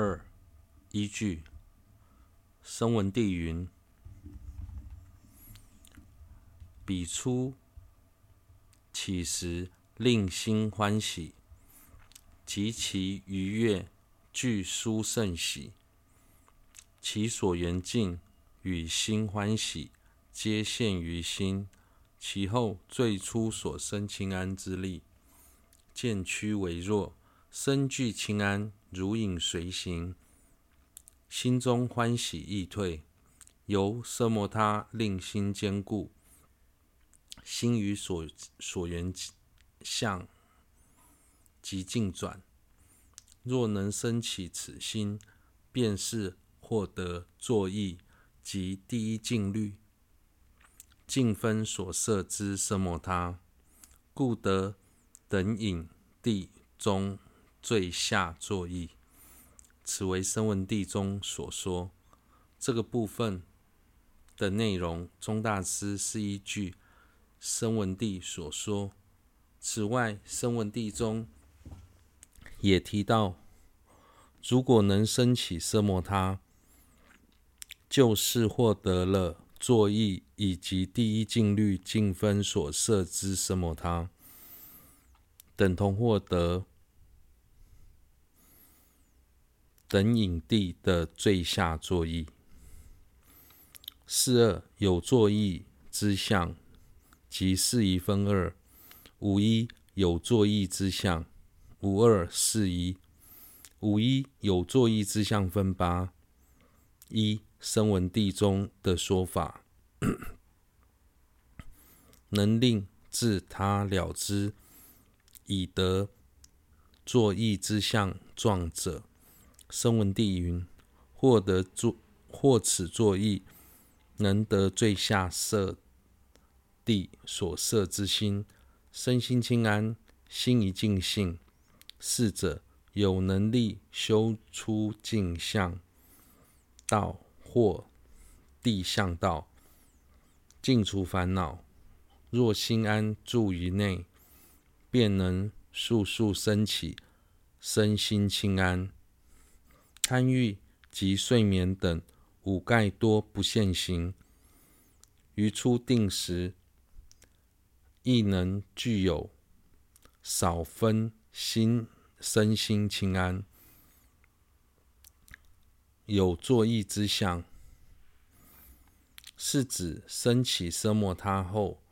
二、依据。声闻地云：彼初起时，令心欢喜，及其余悦，具殊胜喜。其所缘境与心欢喜，皆现于心。其后最初所生轻安之力，渐趋微弱，身具轻安，如影随形。心中欢喜易退，由奢摩他令心坚固，心与所所缘相即境转。若能升起此心，便是获得作意及第一静虑、净分所摄之奢摩他，故得等引地中最下作意。此为声闻地中所说，这个部分的内容，宗大师是依据声闻地所说。此外，声闻地中也提到，如果能升起奢摩他，就是获得了作意以及第一静虑净分所设之奢摩他，等同获得。等影地的最下作意。四二有作意之相，即四一分二。五一有作意之相，五二四一。五一有作意之相分八。一声闻地中的说法，能令自他了之，以得作意之相状者。声闻地云：获得作，获此作意，能得最下设地所摄之心，身心清安，心一静性。是者有能力修出净相道或地相道，尽除烦恼。若心安住于内，便能速速升起身心清安。贪欲及睡眠等五盖多不现行，于初定时亦能具有少分心身心轻安，有作意之相，是指升起奢摩他后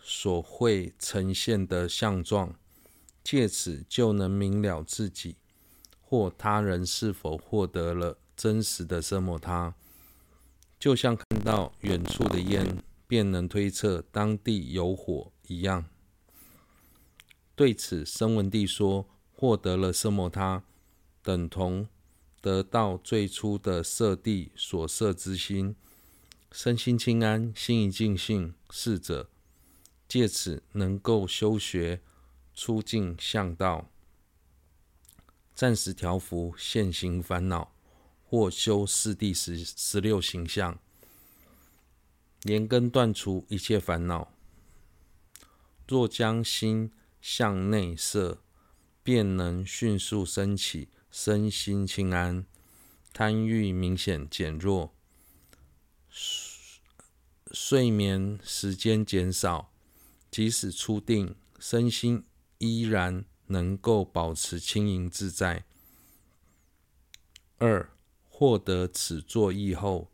所会呈现的相状，借此就能明了自己。或他人是否获得了真实的奢摩他，就像看到远处的烟，便能推测当地有火一样。对此，声闻地说，获得了奢摩他，等同得到最初的设地所色之心，身心清安，心一净性。逝者，借此能够修学出境向道。暂时调伏现行烦恼，或修四谛十十六形象，连根断除一切烦恼。若将心向内摄，便能迅速升起身心清安，贪欲明显减弱，睡眠时间减少，即使初定，身心依然。能够保持轻盈自在。二、获得此作意后，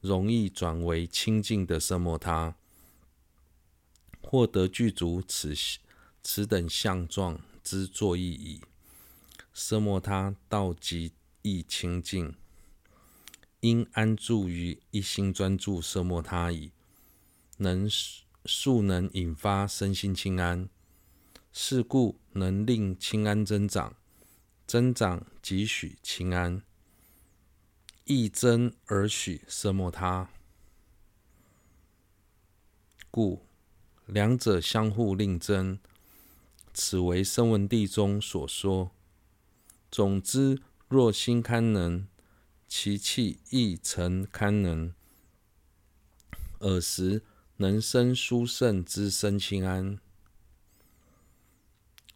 容易转为清净的奢摩他，获得具足此此等相状之作意已，奢摩他道即亦清净，因安住于一心专注奢摩他已，能速能引发身心清安。是故能令清安增长，增长即许清安，亦增而许奢摩他，故两者相互令增。此为声闻地中所说。总之，若心堪能，其气亦成堪能，尔时能生殊胜之身轻安。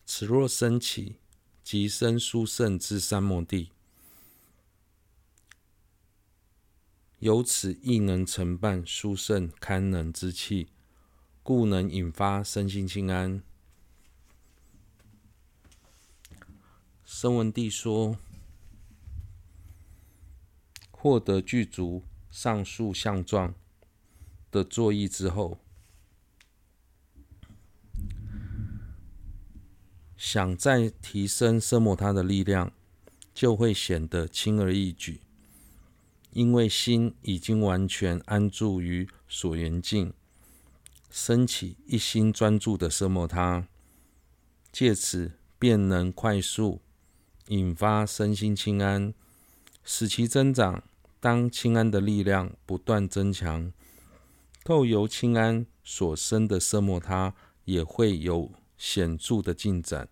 此若升起即生殊胜至三摩地。由此亦能承办殊胜堪能之气故能引发身心清安。声文帝说获得具足上述相状的作意之后想再提升奢摩他的力量，就会显得轻而易举，因为心已经完全安住于所缘境，升起一心专注的奢摩他，借此便能快速。引发身心清安，使其增长。当清安的力量不断增强，透由清安所生的奢摩他也会有显著的进展，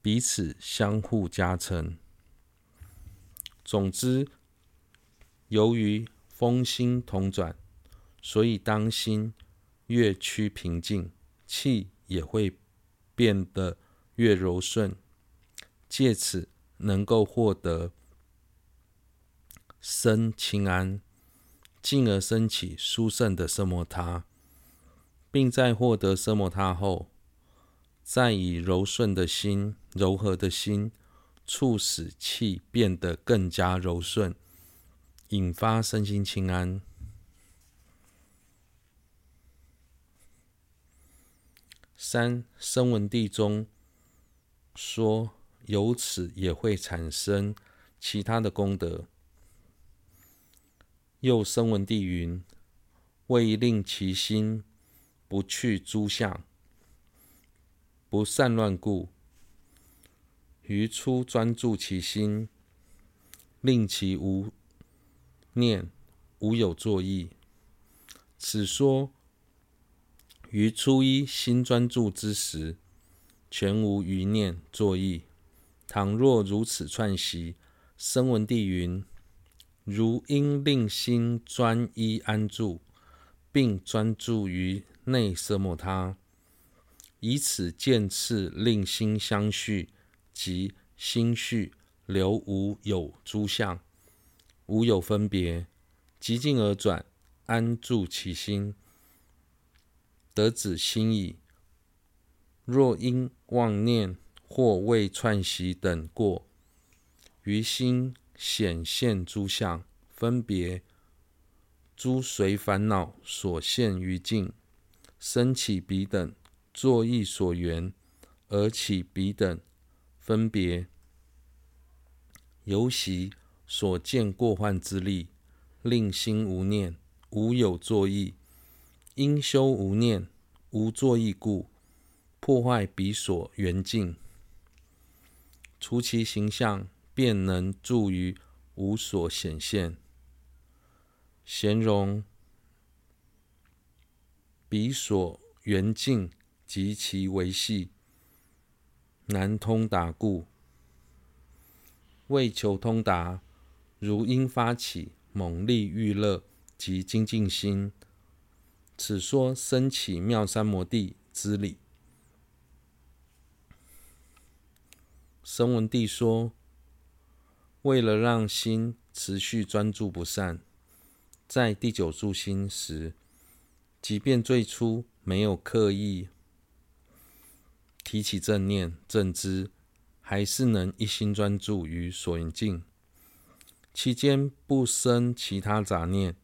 彼此相互加成。总之，由于风心同转，所以当心越趋平静，气也会变得越柔顺。借此能够获得身轻安，进而升起殊胜的奢摩他，并在获得奢摩他后，再以柔顺的心、柔和的心，促使气变得更加柔顺，引发身心清安。三声闻地中说。由此也会产生其他的功德。又声闻地云：为令其心不去诸相，不散乱故，于初专注其心，令其无念，无有作意。此说于初一心专注之时，全无余念作意。倘若如此串习，声闻地云：如应令心专一安住，并专注于内色莫他，以此渐次令心相续即心续留无有诸相，无有分别，极静而转，安住其心，得止心矣。若因妄念，或未串习等过，于心显现诸相分别，诸随烦恼所现于境，生起彼等作意所缘，而起彼等分别，由习所见过患之力，令心无念，无有作意，因修无念无作意故，破坏彼所缘境。除其形象，便能住于无所显现。形容彼所缘境及其维系，难通达故，为求通达，如应发起猛力欲乐及精进心。此说生起妙三摩地之理。声闻地说：为了让心持续专注不散，在第九住心时，即便最初没有刻意提起正念正知，还是能一心专注于所缘境，期间不生其他杂念，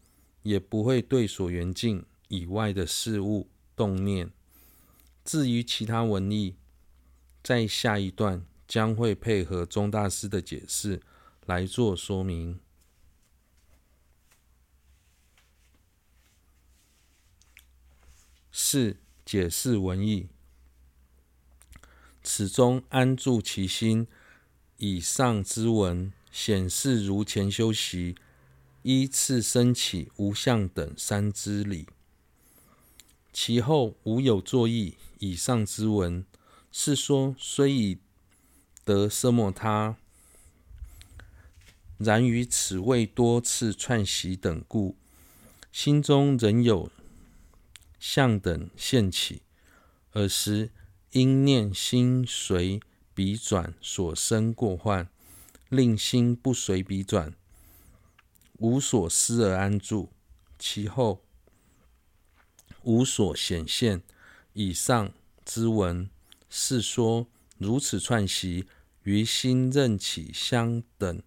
也不会对所缘境以外的事物动念。至于其他文义，在下一段。将会配合宗大师的解释来做说明。四、解释文义，始终安住其心以上之文，显示如前修习依次升起无相等三之理。其后无有作意以上之文，是说虽已。得奢摩他，然于此未多次串习等故，心中仍有相等现起，尔时因念心随彼转所生过患，令心不随彼转，无所思而安住，其后无所显现。以上之文是说，如此串习于心任起相等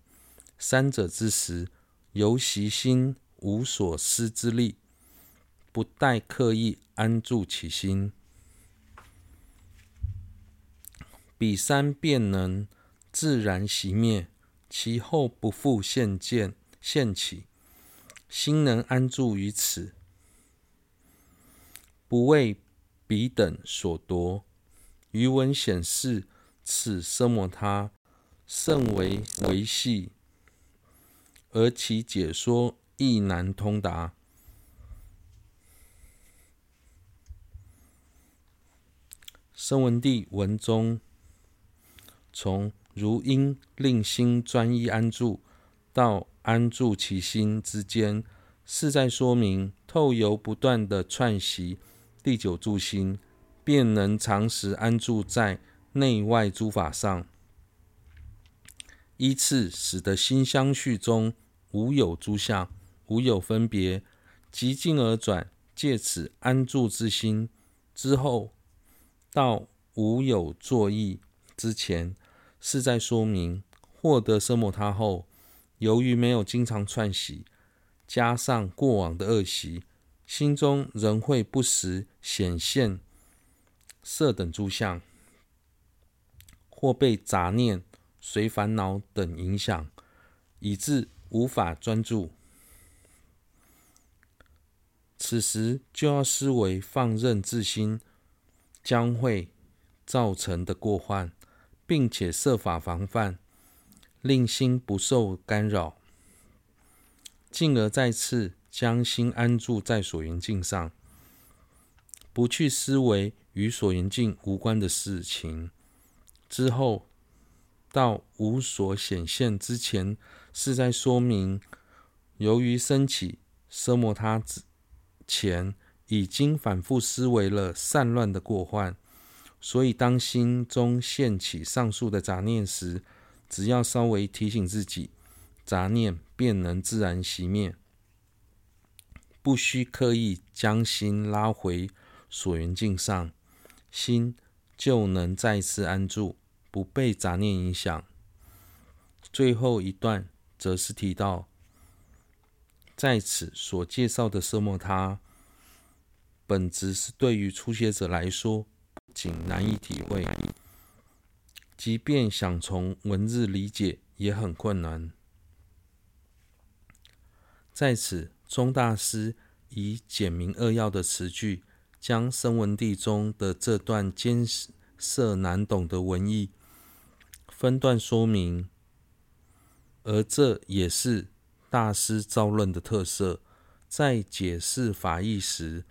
三者之时，由习心无所思之力，不待刻意安住其心，彼三便能自然熄灭，其后不复现见现起，心能安住于此，不为彼等所夺。余文显示，此生摩他甚为维系，而其解说亦难通达。声闻帝文中，从如应令心专一安住到安住其心之间，是在说明透由不断的串习第九住心，便能长时安住在内外诸法上，依次使得心相续中无有诸相，无有分别，即进而转，借此安住之心之后。到无有作意之前，是在说明获得奢摩他后，由于没有经常串习，加上过往的恶习，心中仍会不时显现色等诸相，或被杂念随烦恼等影响，以致无法专注。此时就要思维放任自心。将会造成的过患，并且设法防范，令心不受干扰，进而再次将心安住在所缘境上，不去思维与所缘境无关的事情。之后到无所显现之前，是在说明，由于升起奢摩他之前。已经反复思维了散乱的过患，所以当心中现起上述的杂念时，只要稍微提醒自己，杂念便能自然熄灭，不需刻意将心拉回所缘境上，心就能再次安住，不被杂念影响。最后一段则是提到，在此所介绍的奢摩他。本质是对于初学者来说，仅难以体会，即便想从文字理解也很困难。在此，宗大师以简明扼要的词句，将声闻地中的这段艰涩难懂的文意分段说明，而这也是大师造论的特色，在解释法义时。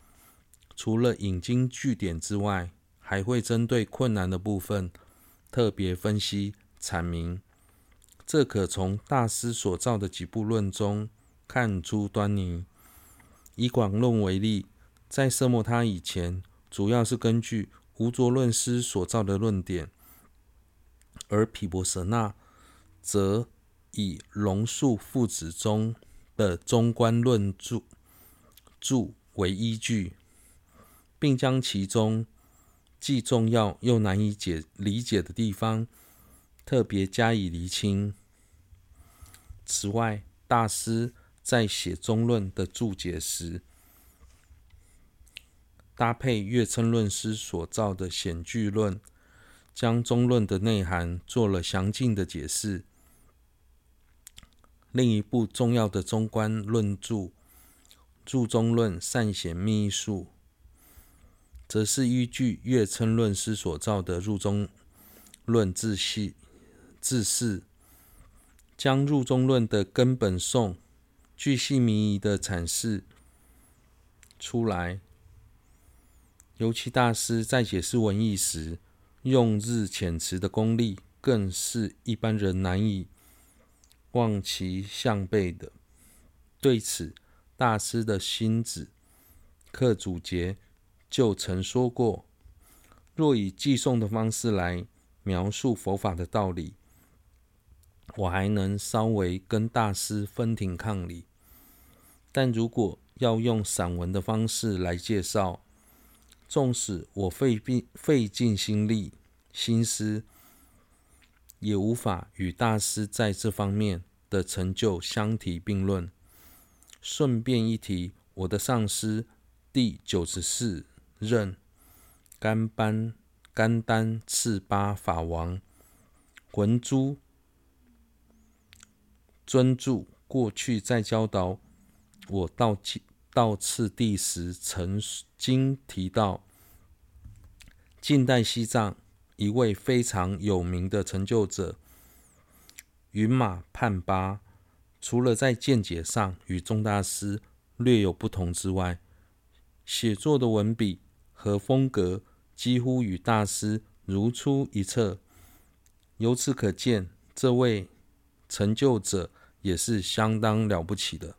除了引经据典之外，还会针对困难的部分特别分析阐明。这可从大师所造的几部论中看出端倪。以广论为例，在色摩他以前，主要是根据无着论师所造的论点，而毗婆舍那则以龙树父子中的中观论著著为依据。并将其中既重要又难以解理解的地方特别加以厘清。此外，大师在写中论的注解时，搭配月称论师所造的显句论，将中论的内涵做了详尽的解释。另一部重要的中观论著《入中论善显秘术》。则是依据月称论师所造的入中论智系智释，将入中论的根本颂巨细靡遗的阐释出来。尤其大师在解释文义时，用字遣词的功力，更是一般人难以望其项背的。对此，大师的心子课祖杰。就曾说过，若以寄送的方式来描述佛法的道理，我还能稍微跟大师分庭抗礼。但如果要用散文的方式来介绍，纵使我费尽费尽心力、心思，也无法与大师在这方面的成就相提并论。顺便一提，我的上师第九十四任甘班甘丹赤巴法王魂珠尊着过去在教导我道道次第时，曾经提到，近代西藏一位非常有名的成就者云马判巴，除了在见解上与宗大师略有不同之外，写作的文笔和风格几乎与大师如出一辙。由此可见，这位成就者也是相当了不起的。